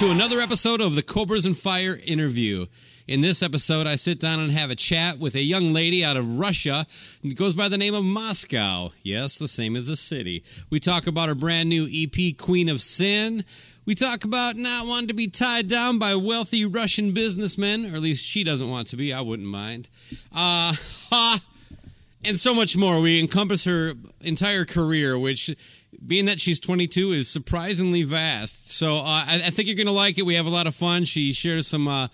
To another episode of the Cobras and Fire interview. In this episode, I sit down and have a chat with a young lady out of Russia. It goes by the name of Moscow. Yes, the same as the city. We talk about her brand new EP, Queen of Sin. We talk about not wanting to be tied down by wealthy Russian businessmen, or at least she doesn't want to be. I wouldn't mind. Uh, ha! And so much more. We encompass her entire career, which being that she's 22 is surprisingly vast. So uh, I, I, think you're going to like it. We have a lot of fun. She shares some uh,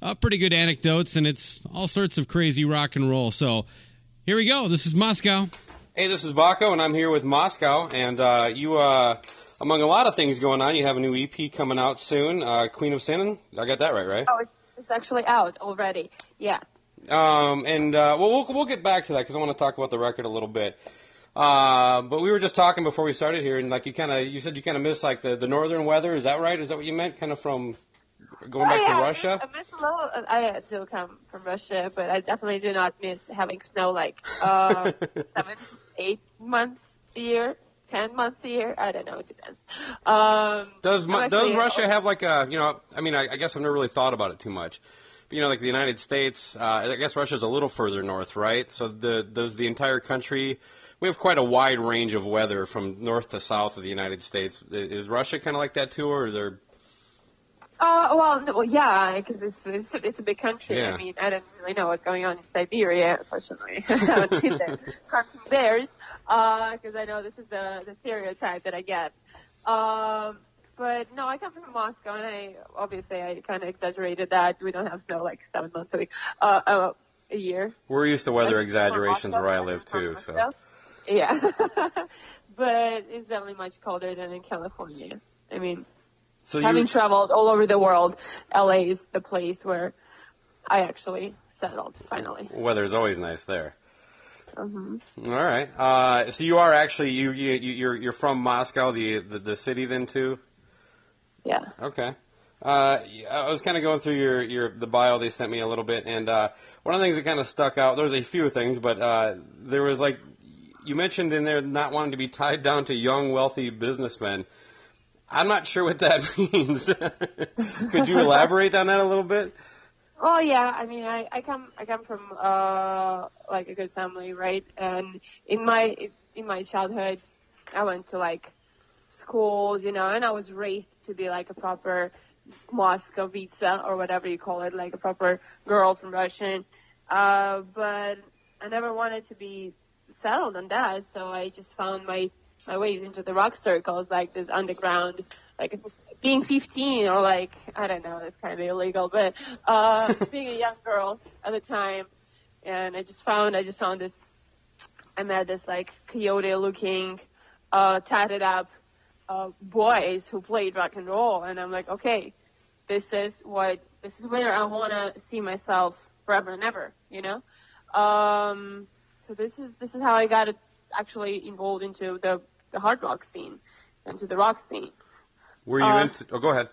uh, pretty good anecdotes, and it's all sorts of crazy rock and roll. So here we go. This is Moscow. Hey, this is Bakko, and I'm here with Moscow. And uh, you, uh, among a lot of things going on, you have a new EP coming out soon, uh, Queen of Sin. I got that right, right? Oh, it's, it's actually out already. Yeah. Um, and well, we'll we'll get back to that because I want to talk about the record a little bit. Uh, but we were just talking before we started here, and like you kind of, you said you kind of miss like the, the northern weather. Is that right? Is that what you meant? Kind of from going oh, back yeah, to Russia? I miss, I miss a little. I do come from Russia, but I definitely do not miss having snow like uh, seven, eight months a year. Ten months a year, I don't know. It depends. Um, does does Russia have like a you know? I mean, I, I guess I've never really thought about it too much But you know, like the United States, uh, I guess Russia's a little further north, right? So the does the entire country we have quite a wide range of weather from north to south of the United States. Is Russia kind of like that too, or is there? Uh, well, no, yeah, because it's, it's it's a big country. Yeah. I mean, I don't really know what's going on in Siberia. Unfortunately, I haven't been there. Hunting bears, because uh, I know this is the the stereotype that I get. Um, but no, I come from Moscow, and I obviously I kind of exaggerated that we don't have snow like seven months a week, uh, uh a year. We're used to weather exaggerations where I live too, so. Yeah, but it's definitely much colder than in California. I mean, so having traveled all over the world, LA is the place where I actually settled finally. Weather's always nice there. Mm-hmm. All right. Uh, so you are actually you you you're you're from Moscow, the the, the city then too. Yeah. Okay. Uh, I was kind of going through your, your the bio they sent me a little bit, and uh, one of the things that kind of stuck out. There was a few things, but uh, there was like you mentioned in there not wanting to be tied down to young, wealthy businessmen. I'm not sure what that means. Could you elaborate on that a little bit? Oh yeah, I mean, I, I come I come from uh like a good family, right? And in my in my childhood, I went to like schools, you know, and I was raised to be like a proper Moscovica or whatever you call it, like a proper girl from Russian. Uh, but I never wanted to be settled on that, so I just found my my ways into the rock circles, like this underground, like being 15 or like I don't know, it's kind of illegal, but uh, being a young girl at the time, and I just found I just found this. I met this like coyote-looking, uh, tatted up uh, boys who played rock and roll, and I'm like, okay, this is what this is where I want to see myself forever and ever, you know. Um, so this is this is how I got actually involved into the the hard rock scene, into the rock scene. Were you Uh, into? Oh, go ahead.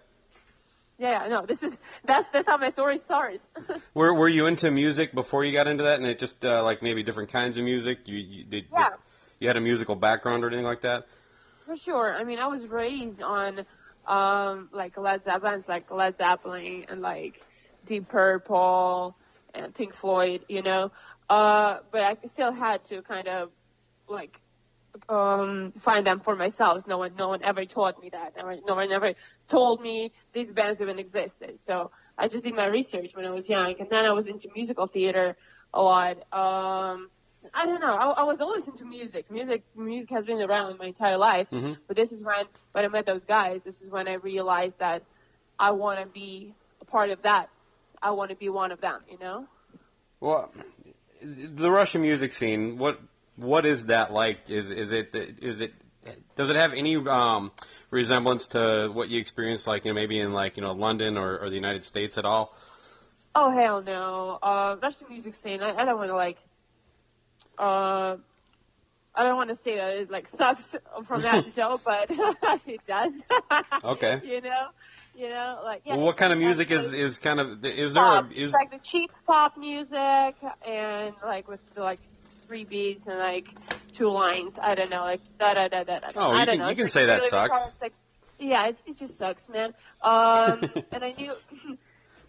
Yeah, no, this is that's that's how my story started. Were Were you into music before you got into that, and it just uh, like maybe different kinds of music? You you, did, Yeah. you had a musical background or anything like that? For sure. I mean, I was raised on um, like Led Zeppelin, like Led Zeppelin and like Deep Purple and Pink Floyd, you know. Uh, but I still had to kind of like um, find them for myself. No one, no one ever taught me that. No one, no one ever told me these bands even existed. So I just did my research when I was young, and then I was into musical theater a lot. Um, I don't know. I, I was always into music. Music, music has been around my entire life. Mm-hmm. But this is when, when I met those guys. This is when I realized that I want to be a part of that. I want to be one of them. You know. Well, the Russian music scene. What what is that like? Is is it is it does it have any um, resemblance to what you experienced, like you know, maybe in like you know London or, or the United States at all? Oh hell no. Uh, Russian music scene. I, I don't want to like. Uh, I don't want to say that it like sucks from that show, but it does. Okay. you know, you know, like yeah. well, what kind of music is is kind of is there pop. a, is like the cheap pop music and like with the like three beats and like two lines. I don't know, like da da da da da. Oh, I you don't can- know. you It's can like say that really sucks. like, yeah, it's, it just sucks, man. Um, and I knew,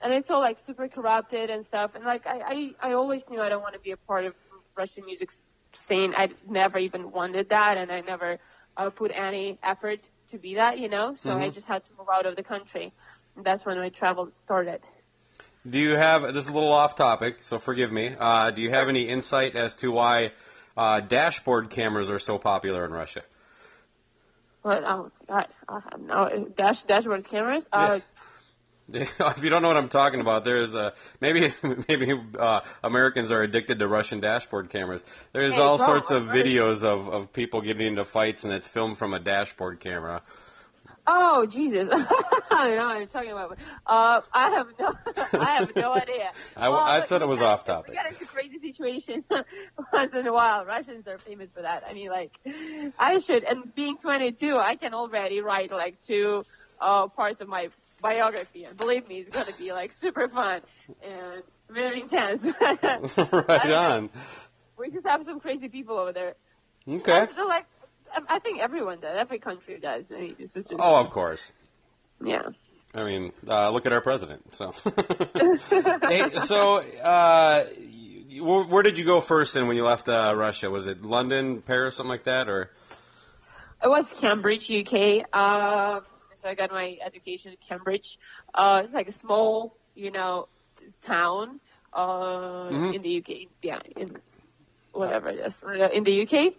and it's all like super corrupted and stuff. And like I, I, I always knew I don't want to be a part of Russian music scene. I never even wanted that, and I never uh, put any effort to be that, you know. So I Mhm. just had to move out of the country. And that's when my travel started. Do you have this is a little off topic, so forgive me. Uh, do you have any insight as to why uh, dashboard cameras are so popular in Russia? But oh god, I have no dash dashboard cameras. Uh, if you don't know what I'm talking about, there's a maybe maybe uh, Americans are addicted to Russian dashboard cameras. There's Hey, all sorts of videos of, of people getting into fights, and it's filmed from a dashboard camera. oh Jesus, I don't know what I'm talking about. Uh, I have no, I have no idea. I- Well, I said it was off topic. We get into crazy situations once in a while. Russians are famous for that. I mean, like, I should. And being 22, I can already write like two uh, parts of my biography, and believe me, it's gonna be like super fun and very intense. right on. we just have some crazy people over there. Okay. And, like, I- I think everyone does. Every country does. I mean, just. Oh, of course. Yeah. I mean, uh, look at our president. So, hey, so uh, you- where, where did you go first? Then when you left uh, Russia, was it London, Paris, something like that, or? It was Cambridge, UK. Uh, so I got my education in Cambridge. Uh, it's like a small, you know, town uh, Mhm. in the UK. Yeah, in whatever it is, Uh, in the UK.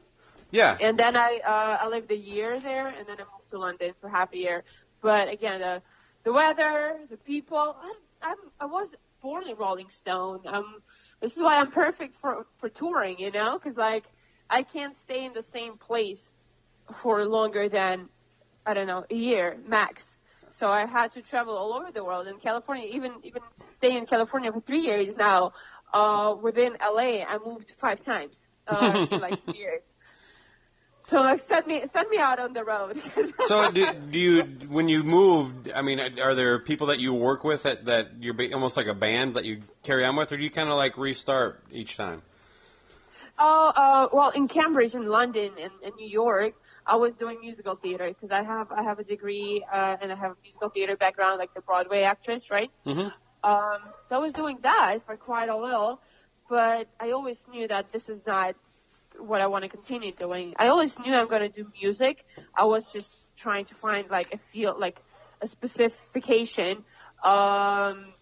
Yeah. And then I uh, I lived a year there, and then I moved to London for half a year. But again, the the weather, the people. I'm, I'm I was born in Rolling Stone. Um, this is why I'm perfect for for touring. You know, because like I can't stay in the same place for longer than I don't know a year max. So I had to travel all over the world. In California, even even staying in California for three years now. Uh, within LA, I moved five times uh, in like years. So like send me send me out on the road. So do, do you when you moved? I mean, are there people that you work with that that you're almost like a band that you carry on with, or do you kind of like restart each time? Oh, uh, well, in Cambridge, in London, and in New York, was doing musical theater because I have I have a degree uh, and I have a musical theater background, like the Broadway actress, right? Mhm. Um, so I was doing that for quite a little, but I always knew that this is not what I want to continue doing. I always knew I'm going to do music. I was just trying to find like a field, like a specification, um,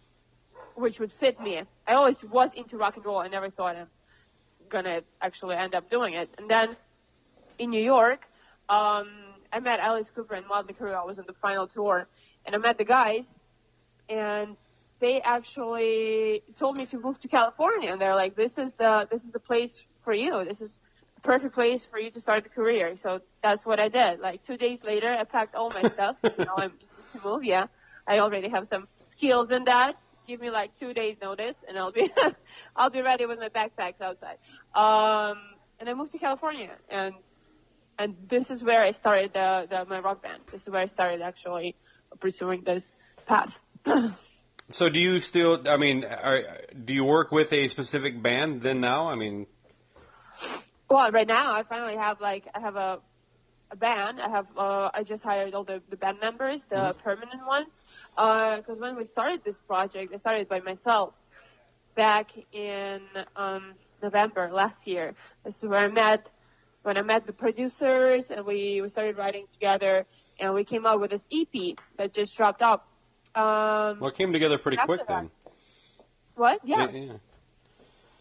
which would fit me. I always was into rock and roll. I never thought I'm gonna actually end up doing it. And then in New York, um, I met Alice Cooper and Motley Crue. I was on the final tour, and I met the guys, and they actually told me to move to California. And they're like, "This is the this is the place for you. This is the perfect place for you to start a career." So that's what I did. Like two days later, I packed all my stuff. you know, I'm to move. Yeah, I already have some skills in that. Give me like two days notice, and I'll be I'll be ready with my backpacks outside. Um, and I moved to California, and and this is where I started the, the my rock band. This is where I started actually pursuing this path. So do you still? I mean, are, do you work with a specific band then now? I mean, Well, right now I finally have like I have a a band. I have uh, I just hired all the, the band members, the permanent ones. Because when we started this project, I started by myself back in um, November last year. This is where I met when I met the producers, and we, we started writing together, and we came out with this EP that just dropped up. Um, Well, it came together pretty quick that. then. what? Yeah. yeah.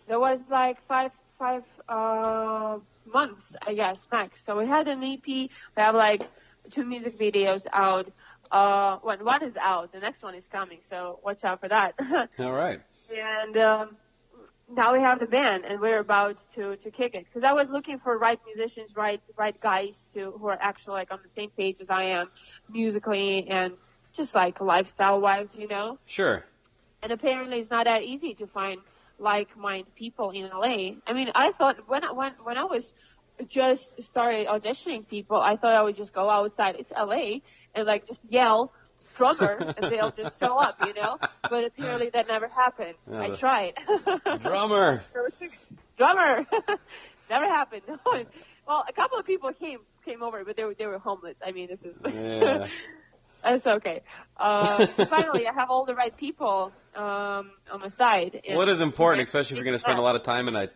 There was like five five uh, months, I guess, max. So we had an EP. We have like two music videos out. Uh, one one is out. The next one is coming. So watch out for that. All right. and um, now we have the band, and we're about to to kick it. Because I was looking for right musicians, right right guys to who are actually like on the same page as I am, musically and just like lifestyle wise, you know Sure. and apparently it's not that easy to find like-minded people in LA. I mean, I thought when I, when when I was just started auditioning people, I thought I would just go outside. It's LA and like just yell drummer and they'll just show up, you know. But apparently that never happened. Yeah, I tried. Drummer. drummer never happened. well, a couple of people came came over, but they were they were homeless. I mean, this is Yeah. That's okay. Uh, finally, I have all the right people um, on my side. What is important, especially if you're going to spend a lot of time in a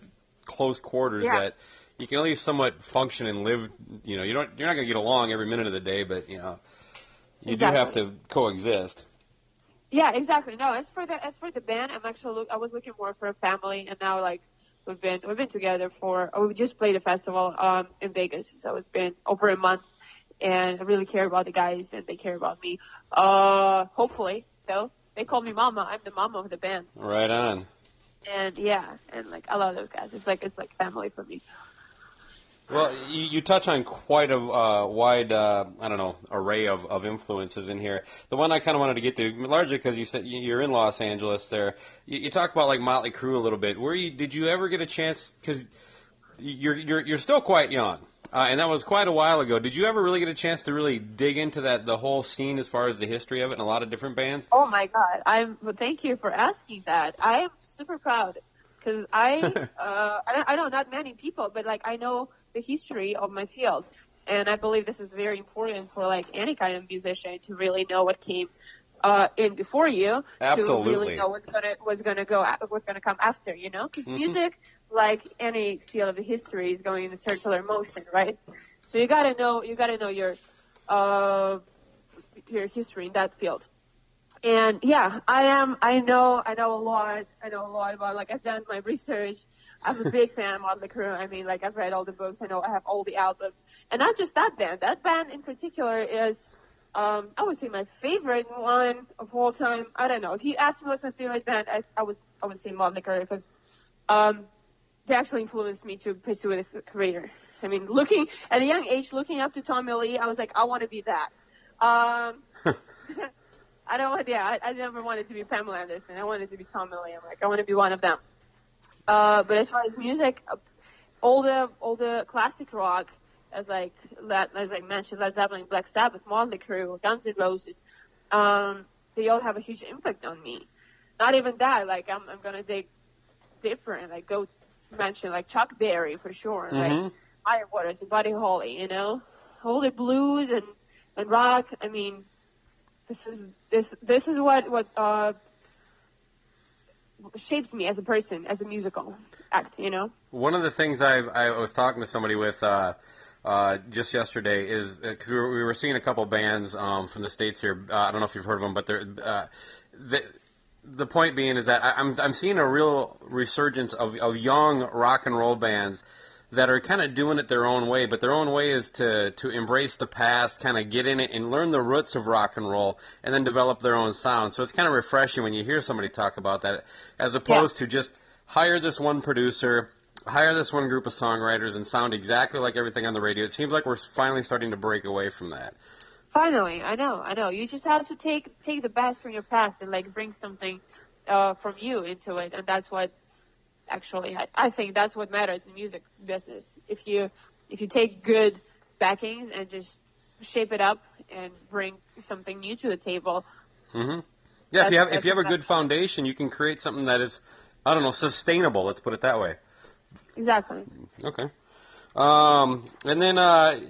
close quarters, Yeah. that you can at least somewhat function and live. You know, you don't. You're not going to get along every minute of the day, but you know, you do have to coexist. Yeah, exactly. No, as for the as for the band, I'm actually look, I was looking more for a family, and now like we've been we've been together for oh, we just played a festival um in Vegas, so it's been over a month, and I really care about the guys, and they care about me. Uh, hopefully, though they call me mama. I'm the mama of the band, Right on. and yeah, and like I love those guys. It's like it's like family for me. Well, you, you touch on quite a uh, wide, uh, I don't know, array of, of influences in here. The one I kind of wanted to get to, largely because you said you- you're in Los Angeles. There, you, you talk about like Motley Crue a little bit. Were you? Did you ever get a chance? Because you're you're you're still quite young, uh, and that was quite a while ago. Did you ever really get a chance to really dig into that the whole scene as far as the history of it and a lot of different bands? Oh my God! I'm. Well, thank you for asking that. I am super proud because I, uh, I, don't- I know not many people, but like I know the history of my field, and I believe this is very important for like any kind of musician to really know what came uh, in before you, Absolutely. to really know what's gonna what's gonna go what's gonna come after. You know, because Mhm. music, like any field of history, is going in a circular motion, right? So you gotta know you gotta know your uh, your history in that field and yeah, I am. I know. I know a lot. I know a lot about. Like I've done my research. I'm a big fan of Motley Crue. I mean, like I've read all the books. I know I have all the albums, and not just that band. That band in particular is, um, I would say my favorite one of all time. I don't know. If you ask me what's my favorite band, I, I would I would say Motley Crue because, um, they actually influenced me to pursue this career. I mean, looking at a young age, looking up to Tommy Lee, I was like, I want to be that. Um, I don't want, yeah, I, I never wanted to be Pamela Anderson. I wanted to be Tommy Lee. I'm like, I want to be one of them. Uh, but as far as music, all the all the classic rock, as like that, as I mentioned, Led Zeppelin, Black Sabbath, Motley Crue, Guns N' Roses, um, they all have a huge impact on me. Not even that, like I'm I'm gonna dig different, like go mention like Chuck Berry for sure, like Mhm. Fire Waters and Buddy Holly, you know, all the blues and and rock. I mean, this is this this is what what uh shaped me as a person, as a musical act, you know. One of the things I've, I was talking to somebody with uh, uh, just yesterday is because we were, we were seeing a couple bands um, from the states here. Uh, I don't know if you've heard of them, but they're uh, the, the point being is that I, I'm I'm seeing a real resurgence of, of young rock and roll bands that are kind of doing it their own way, but their own way is to to embrace the past, kind of get in it and learn the roots of rock and roll, and then develop their own sound. So it's kind of refreshing when you hear somebody talk about that, as opposed to just hire this one producer, hire this one group of songwriters, and sound exactly like everything on the radio. It seems like we're finally starting to break away from that. Finally, I know, I know. You just have to take take the best from your past and like bring something uh, from you into it, and that's what actually I, I think that's what matters in music business. If you if you take good backings and just shape it up and bring something new to the table, hmm Yeah, if you have if you have a good foundation, you can create something that is, I don't know, sustainable. Let's put it that way. exactly. Okay. Um, and then uh,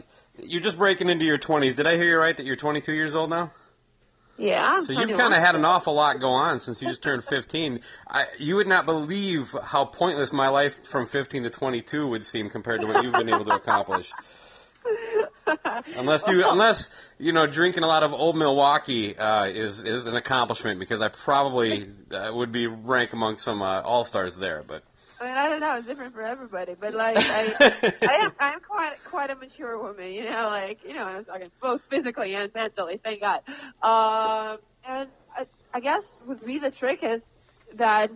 you're just breaking into your 20s. Did I hear you right that you're 22 years old now? Yeah. So you've kind of had an awful lot go on since you just turned 15. I, you would not believe how pointless my life from 15 to 22 would seem compared to what you've been able to accomplish. unless you, unless you know, drinking a lot of Old Milwaukee uh, is is an accomplishment because I probably uh, would be rank among some uh, all stars there. But I mean, I don't know. It's different for everybody, but like, I, I am, I'm quite, quite a mature woman. You know, like, you know, I'm talking both physically and mentally. Thank God. Um, and I, I guess with me, the trick is that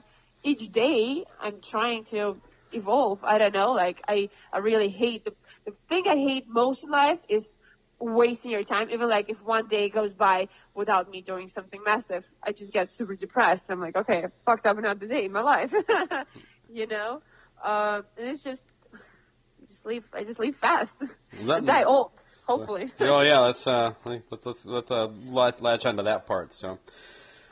each day I'm trying to evolve. I don't know. Like, I, I really hate the, the thing I hate most in life is wasting your time. Even like if one day goes by without me doing something massive, I just get super depressed. I'm like, okay, I fucked up another day in my life. you know, uh, and it's just, just leave. I just leave fast. That- die old, hopefully. oh yeah, let's uh let's let's let's uh, latch onto that part. So.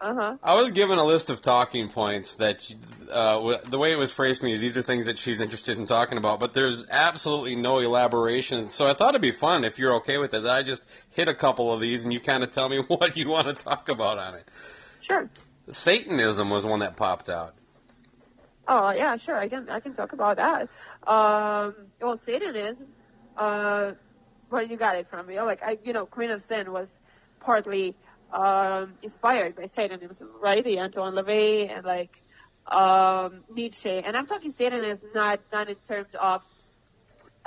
Uh huh. I was given a list of talking points that uh, w- the way it was phrased to me is these are things that she's interested in talking about, but there's absolutely no elaboration. So I thought it'd be fun if you're okay with it. That I just hit a couple of these and you kind of tell me what you want to talk about on it. Sure. Satanism was one that popped out. Oh yeah, sure. I can I can talk about that. Um, well, Satanism. Uh, where you got it from? You know, like I, you know, Queen of Sin was partly um, inspired by Satan. Satanism, right? The Antoine LaVey and like um, Nietzsche. And I'm talking Satan is not not in terms of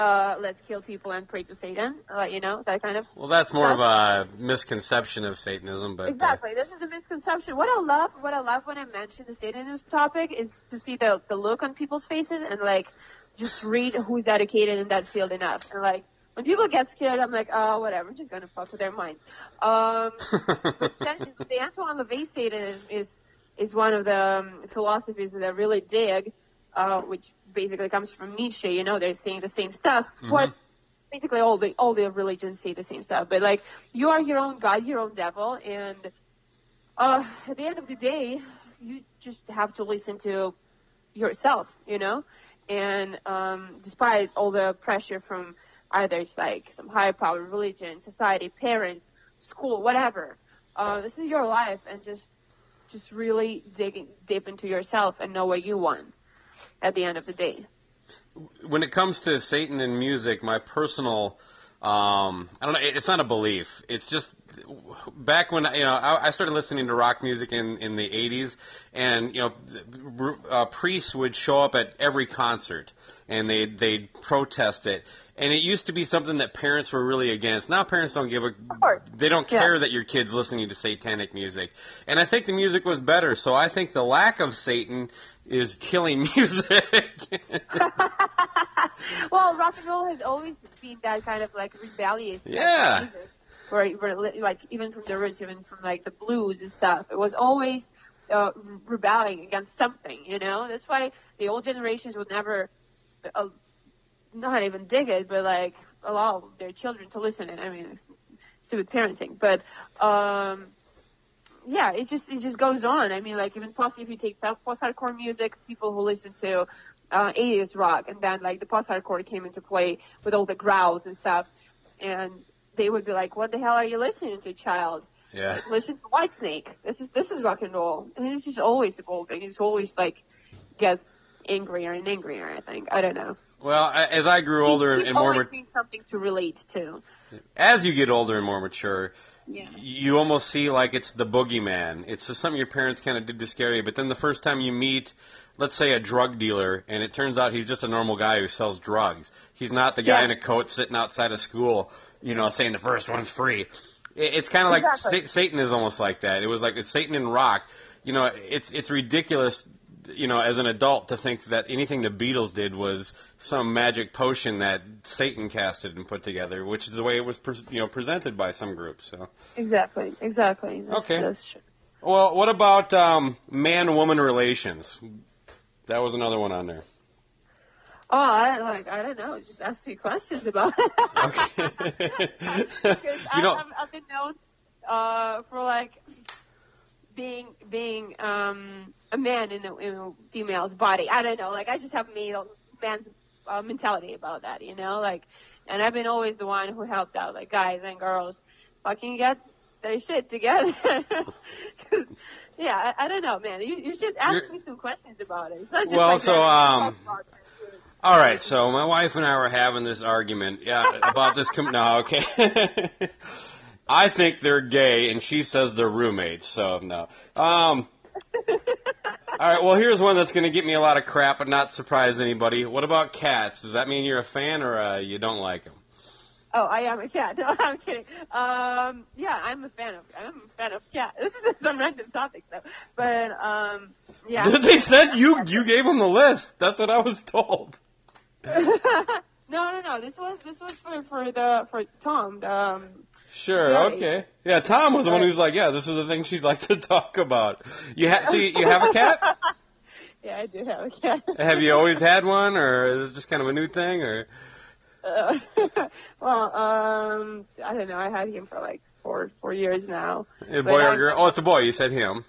uh, let's kill people and pray to Satan, uh, you know, that kind of Well, that's more of a misconception of Satanism, but uh, Exactly. This is a misconception. What I love, what I love when I mention the Satanism topic is to see the the look on people's faces and like just read who's educated in that field enough. And like when people get scared, I'm like, oh, whatever. I'm just gonna fuck with their minds. Um, but then the Antoine LaVey Satanism is is one of the um, philosophies that I really dig, uh, which basically comes from Nietzsche. You know, they're saying the same stuff. What basically all the all the religions say the same stuff. But like you are your own God, your own devil, and uh, at the end of the day, you just have to listen to yourself, you know. And um, despite all the pressure from either it's like some higher power, religion, society, parents, school, whatever, uh, this is your life, and just just really dig deep into yourself and know what you want at the end of the day. when it comes to Satan and music, my personal, um, I don't know, it's not a belief. It's just back when you know I, started listening to rock music in in the '80s, and you know, uh, priests would show up at every concert and they they'd protest it. And it used to be something that parents were really against. Now parents don't give a course. they don't Yeah. care that your kids listening to satanic music. And I think the music was better. So I think the lack of Satan is killing music. well, rock and roll has always been that kind of like rebellious. of Yeah. music, Where, where like even from the roots, even from like the blues and stuff, it was always uh, rebelling against something. You know, that's why the old generations would never, uh, not even dig it, but like allow their children to listen. And I mean, it's stupid parenting, but um, yeah, it just it just goes on. I mean, like even post if you take post hardcore music, people who listen to uh, 80s rock, and then like the post hardcore came into play with all the growls and stuff, and they would be like, "What the hell are you listening to, child? yeah. Listen to Whitesnake. This is this is rock and roll." And it's just always evolving. It's always like gets angrier and angrier. I think I don't know. Well, as I grew older and more, needs something to relate to. as you get older and more mature, Yeah. you almost see like it's the boogeyman. It's just something your parents kind of did to scare you. But then the first time you meet, let's say a drug dealer, and it turns out he's just a normal guy who sells drugs. He's not the guy Yeah. in a coat sitting outside of school, you know, saying the first one's free. It's kind of like Exactly. Sa- Satan is almost like that. It was like it's Satan in rock. You know, it's it's ridiculous. You know, as an adult, to think that anything the Beatles did was some magic potion that Satan casted and put together, which is the way it was, pre- you know, presented by some groups. So. Exactly. Exactly. That's, Okay. That's. Well, what about um, man-woman relations? That was another one on there. Oh, I like I don't know. Just ask me questions about it. Okay. I, you know, I've, I've been known uh, for like being being um, a man in a, in a female's body. I don't know. Like I just have male man's uh, mentality about that. You know, like and I've been always the one who helped out, like guys and girls, fucking get their shit together. yeah, I, I don't know, man. You, you should ask You're- me some questions about it. It's not just Well, like so, um, All right, so my wife and I were having this argument, yeah, about this. Com- no, okay. I think they're gay, and she says they're roommates. So no. Um. All right. Well, here's one that's going to get me a lot of crap, but not surprise anybody. What about cats? Does that mean you're a fan or uh, you don't like them? Oh, I am a cat. No, I'm kidding. Um, yeah, I'm a fan of I'm a fan of cat. This is some random topic though, but um, yeah. they said you you gave them the list. That's what I was told. no, no, no. This was this was for for the for Tom. The, um, Sure. Yeah. Okay. Yeah. Tom was the one who was like, "Yeah, this is the thing she'd like to talk about." You ha- so you, you have a cat? yeah, I do have a cat. have you always had one, or is this just kind of a new thing, or? Uh, well, um, I don't know. I had him for like four four years now. A boy or girl? Oh, it's a boy. You said him.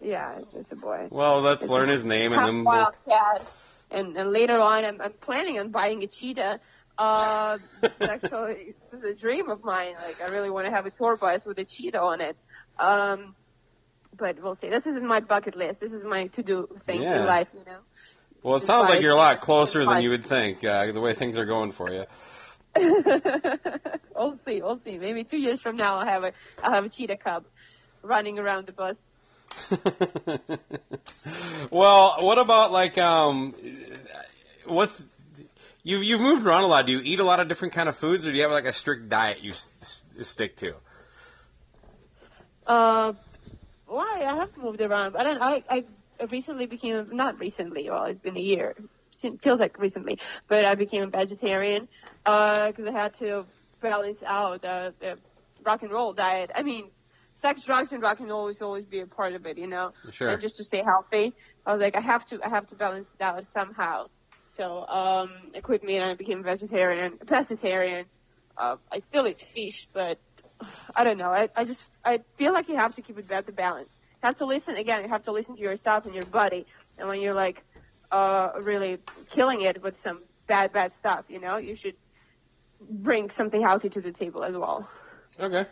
Yeah, it's just a boy. Well, let's learn his name and then we'll... wild cat. And, and later on, I'm, I'm planning on buying a cheetah. Uh, actually, this is a dream of mine. Like, I really want to have a tour bus with a cheetah on it. Um, but we'll see. This is in my bucket list. This is my to-do things Yeah. in life, you know. Well, it just sounds like you're a lot closer than you would think, uh, the way things are going for you. we'll see. We'll see. Maybe two years from now, I'll have a I'll have a cheetah cub running around the bus. well, what about like um, what's you've you've moved around a lot. Do you eat a lot of different kind of foods, or do you have like a strict diet you s- stick to? Uh, why? I have moved around. I don't. I I recently became not recently. Well, it's been a year. It feels like recently, but I became a vegetarian because I had to balance out the, the rock and roll diet. I mean, sex, drugs, and rock and roll will always be a part of it, you know. Sure. And just to stay healthy, I was like, I have to, I have to balance it out somehow. So um, I quit meat and I became vegetarian, a. Uh, I still eat fish, but I don't know. I, I just I feel like you have to keep it the balance. You have to listen again. You have to listen to yourself and your body. And when you're like uh, really killing it with some bad bad stuff, you know, you should bring something healthy to the table as well. Okay.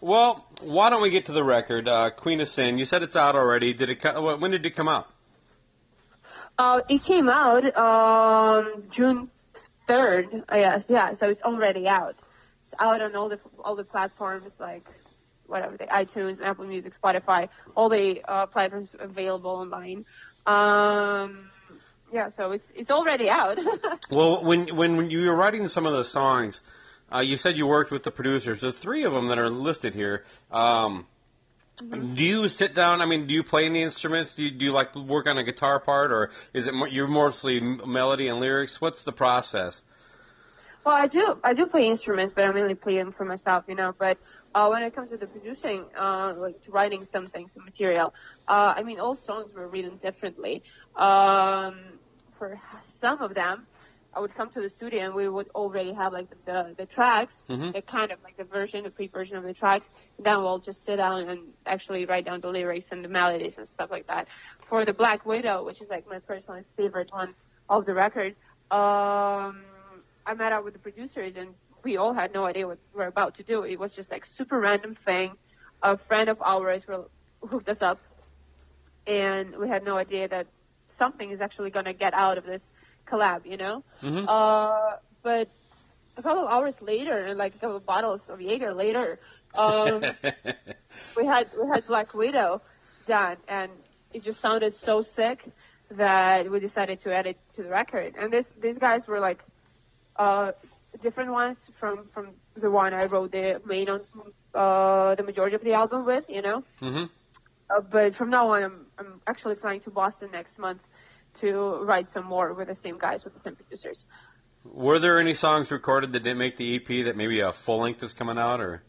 Well, why don't we get to the record, uh, Queen of Sin? You said it's out already. Did it? When did it come out? Uh, it came out um, June third. I guess yeah. So it's already out. It's out on all the all the platforms like whatever the iTunes, Apple Music, Spotify, all the uh, platforms available online. Um, yeah, so it's it's already out. Well, when when when you were writing some of the songs, uh, you said you worked with the producers. The three of them that are listed here. Um, Do you sit down? I mean, do you play any instruments? Do you, do you like work on a guitar part, or is it more, you're mostly melody and lyrics? What's the process? Well, I do I do play instruments, but I mainly play them for myself, you know. But uh, when it comes to the producing, uh, like to writing something, some material, uh, I mean, all songs were written differently. Um, for some of them, I would come to the studio and we would already have like the the, the tracks, Mhm. the kind of like the version, the pre-version of the tracks. And then we'll just sit down and actually write down the lyrics and the melodies and stuff like that. For the Black Widow, which is like my personal favorite one of the record, um, I met up with the producers and we all had no idea what we were about to do. It was just like super random thing. A friend of ours will hooked us up and we had no idea that something is actually going to get out of this collab, you know? Mhm. Uh, but a couple of hours later and like a couple of bottles of Jaeger later, um, we had we had Black Widow done, and it just sounded so sick that we decided to add it to the record. And this these guys were like uh, different ones from from the one I wrote the main on uh, the majority of the album with, you know. hmm Uh, but from now on, I'm I'm actually flying to Boston next month to write some more with the same guys with the same producers. Were there any songs recorded that didn't make the EP that maybe a full length is coming out, or?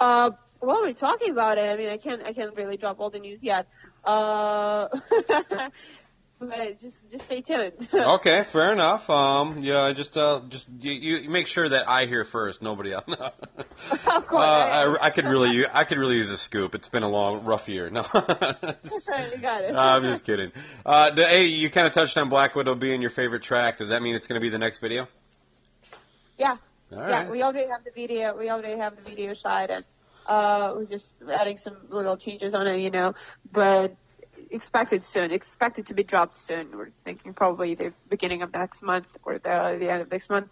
Uh, while we're talking about it, I mean, I can't, I can't really drop all the news yet. Uh, but just, just stay tuned. Okay, fair enough. Um, yeah, just uh, just you, you make sure that I hear first, nobody else. of Uh, course. I, I could really, u- I could really use a scoop. It's been a long, rough year. No, you got it. I'm just kidding. Uh, the, hey, you kind of touched on Black Widow being your favorite track. Does that mean it's going to be the next video? Yeah. All yeah, right. we already have the video. We already have the video shot, and uh, we're just adding some little changes on it, you know. But expected soon. Expected to be dropped soon. We're thinking probably the beginning of next month or the the end of next month.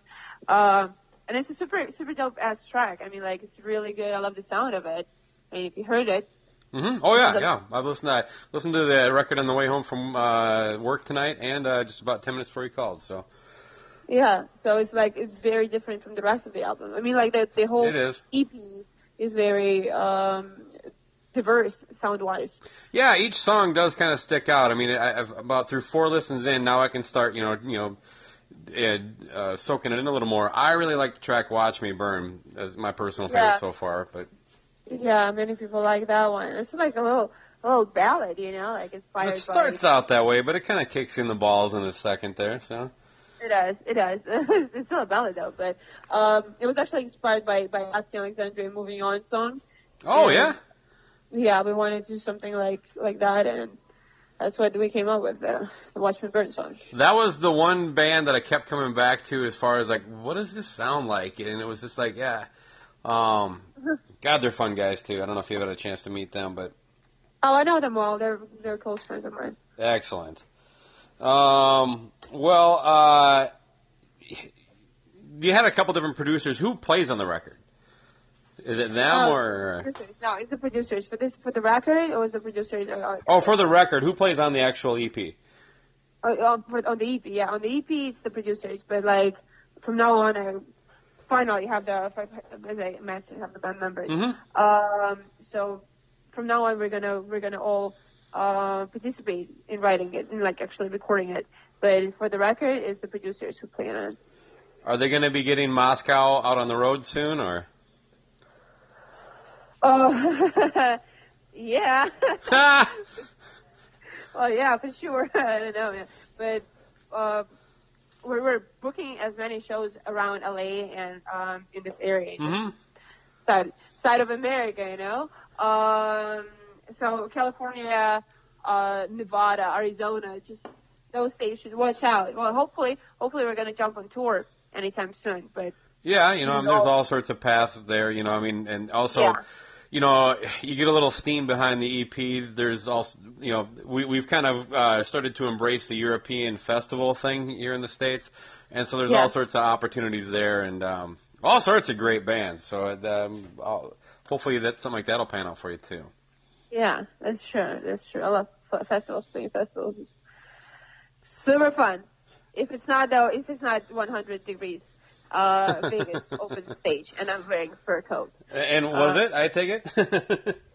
Um, and it's a super super dope ass track. I mean, like it's really good. I love the sound of it. I mean, if you heard it, Mm-hmm. Oh yeah, yeah. I've listened. To, listened to the record on the way home from uh, work tonight, and uh, just about ten minutes before you called. So yeah. So it's like it's very different from the rest of the album. I mean, like the the whole it is. EP is very um, diverse sound wise. Yeah, each song does kind of stick out. I mean, I, I've about through four listens in now, I can start, you know, you know, uh, uh, soaking it in a little more. I really like the track "Watch Me Burn" as my personal favorite Yeah. so far. But Yeah, many people like that one. It's like a little a little ballad, you know, like inspired it starts by. out that way, but it kind of kicks you in the balls in a second there. So It does, it does. it's still a ballad though, but um, it was actually inspired by by Asking Alexandria "Moving On" song. oh Yeah. yeah, Yeah, we wanted to do something like like that, and that's what we came up with the, the Watch Me Burn song. that was the one band that I kept coming back to as far as like, what does this sound like? And it was just like, yeah. Um, God, they're fun guys too. I don't know if you had a chance to meet them, but Oh, I know them all. They're they're close friends of mine. Excellent. Um, well, uh, you had a couple different producers. Who plays on the record? Is it them Uh, or? Producers. No, it's the producers for this for the record. or was the producers. Uh, Oh, for the record, who plays on the actual EP? uh, uh, for, on the EP. Yeah, on the EP it's the producers, but like from now on, I finally have the as I mentioned have the band members. hmm Um, so from now on, we're gonna we're gonna all uh, participate in writing it and like actually recording it. But for the record, it's the producers who play on it. Are they going to be getting Moscow out on the road soon, or? Oh, yeah. Well, yeah, for sure. I don't know, yeah. but uh, we're, we're booking as many shows around LA and um, in this area, in this hmm side side of America, you know. Um, so California, uh, Nevada, Arizona, just those stations. Watch out. Well, hopefully, hopefully we're gonna jump on tour anytime soon. But Yeah, you know, there's all sorts of paths there. You know, I mean, and also. Yeah. You know, you get a little steam behind the EP. There's also, you know, we, we've kind of uh, started to embrace the European festival thing here in the states, and so there's Yeah. all sorts of opportunities there, and um, all sorts of great bands. So um, I'll, hopefully that something like that'll pan out for you too. yeah, that's true. That's true. I love festivals. Playing festivals is super fun. If it's not though, if it's not 100 degrees, uh, Vegas open stage, and I'm wearing fur coat. And was Uh, it? I take it.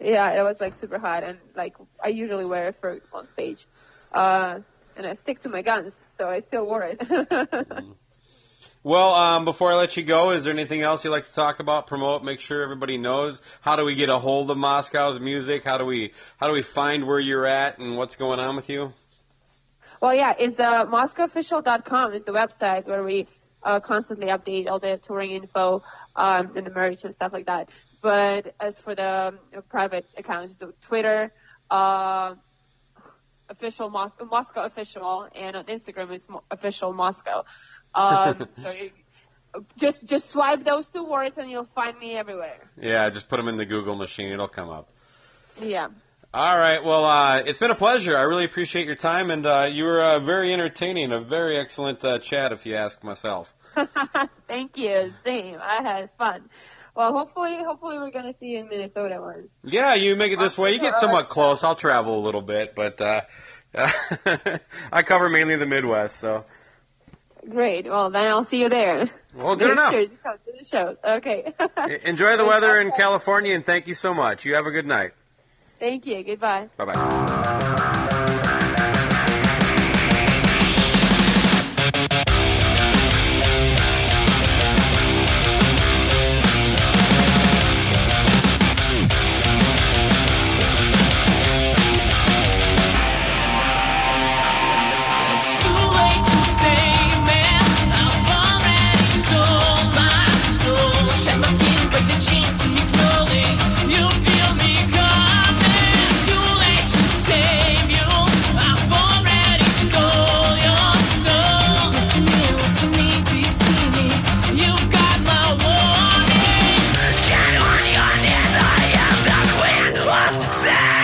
Yeah, it was like super hot, and like I usually wear it for on stage, uh, and I stick to my guns, so I still wore it. well, um, before I let you go, is there anything else you'd like to talk about, promote, make sure everybody knows? How do we get a hold of Moscow's music? How do we how do we find where you're at and what's going on with you? Well, yeah, it's the MoscowOfficial.com is the website where we uh, constantly update all the touring info um, and the merch and stuff like that. But as for the um, private accounts, so Twitter, uh, official Mos- Moscow official, and on Instagram is Mo- official Moscow. Um, so you, just just swipe those two words and you'll find me everywhere. Yeah, just put them in the Google machine; it'll come up. Yeah. All right. Well, uh, it's been a pleasure. I really appreciate your time, and uh, you were uh, very entertaining. A very excellent uh, chat, if you ask myself. Thank you. Same. I had fun. Well, hopefully, hopefully we're gonna see you in Minnesota once. Yeah, you make it this way. You get somewhat close. I'll travel a little bit, but uh, I cover mainly the Midwest, so Great. Well, then I'll see you there. well, good enough. Cheers. Come to the shows. Okay. Enjoy the weather in California, and thank you so much. You have a good night. Thank you. Goodbye. Bye bye. Zach!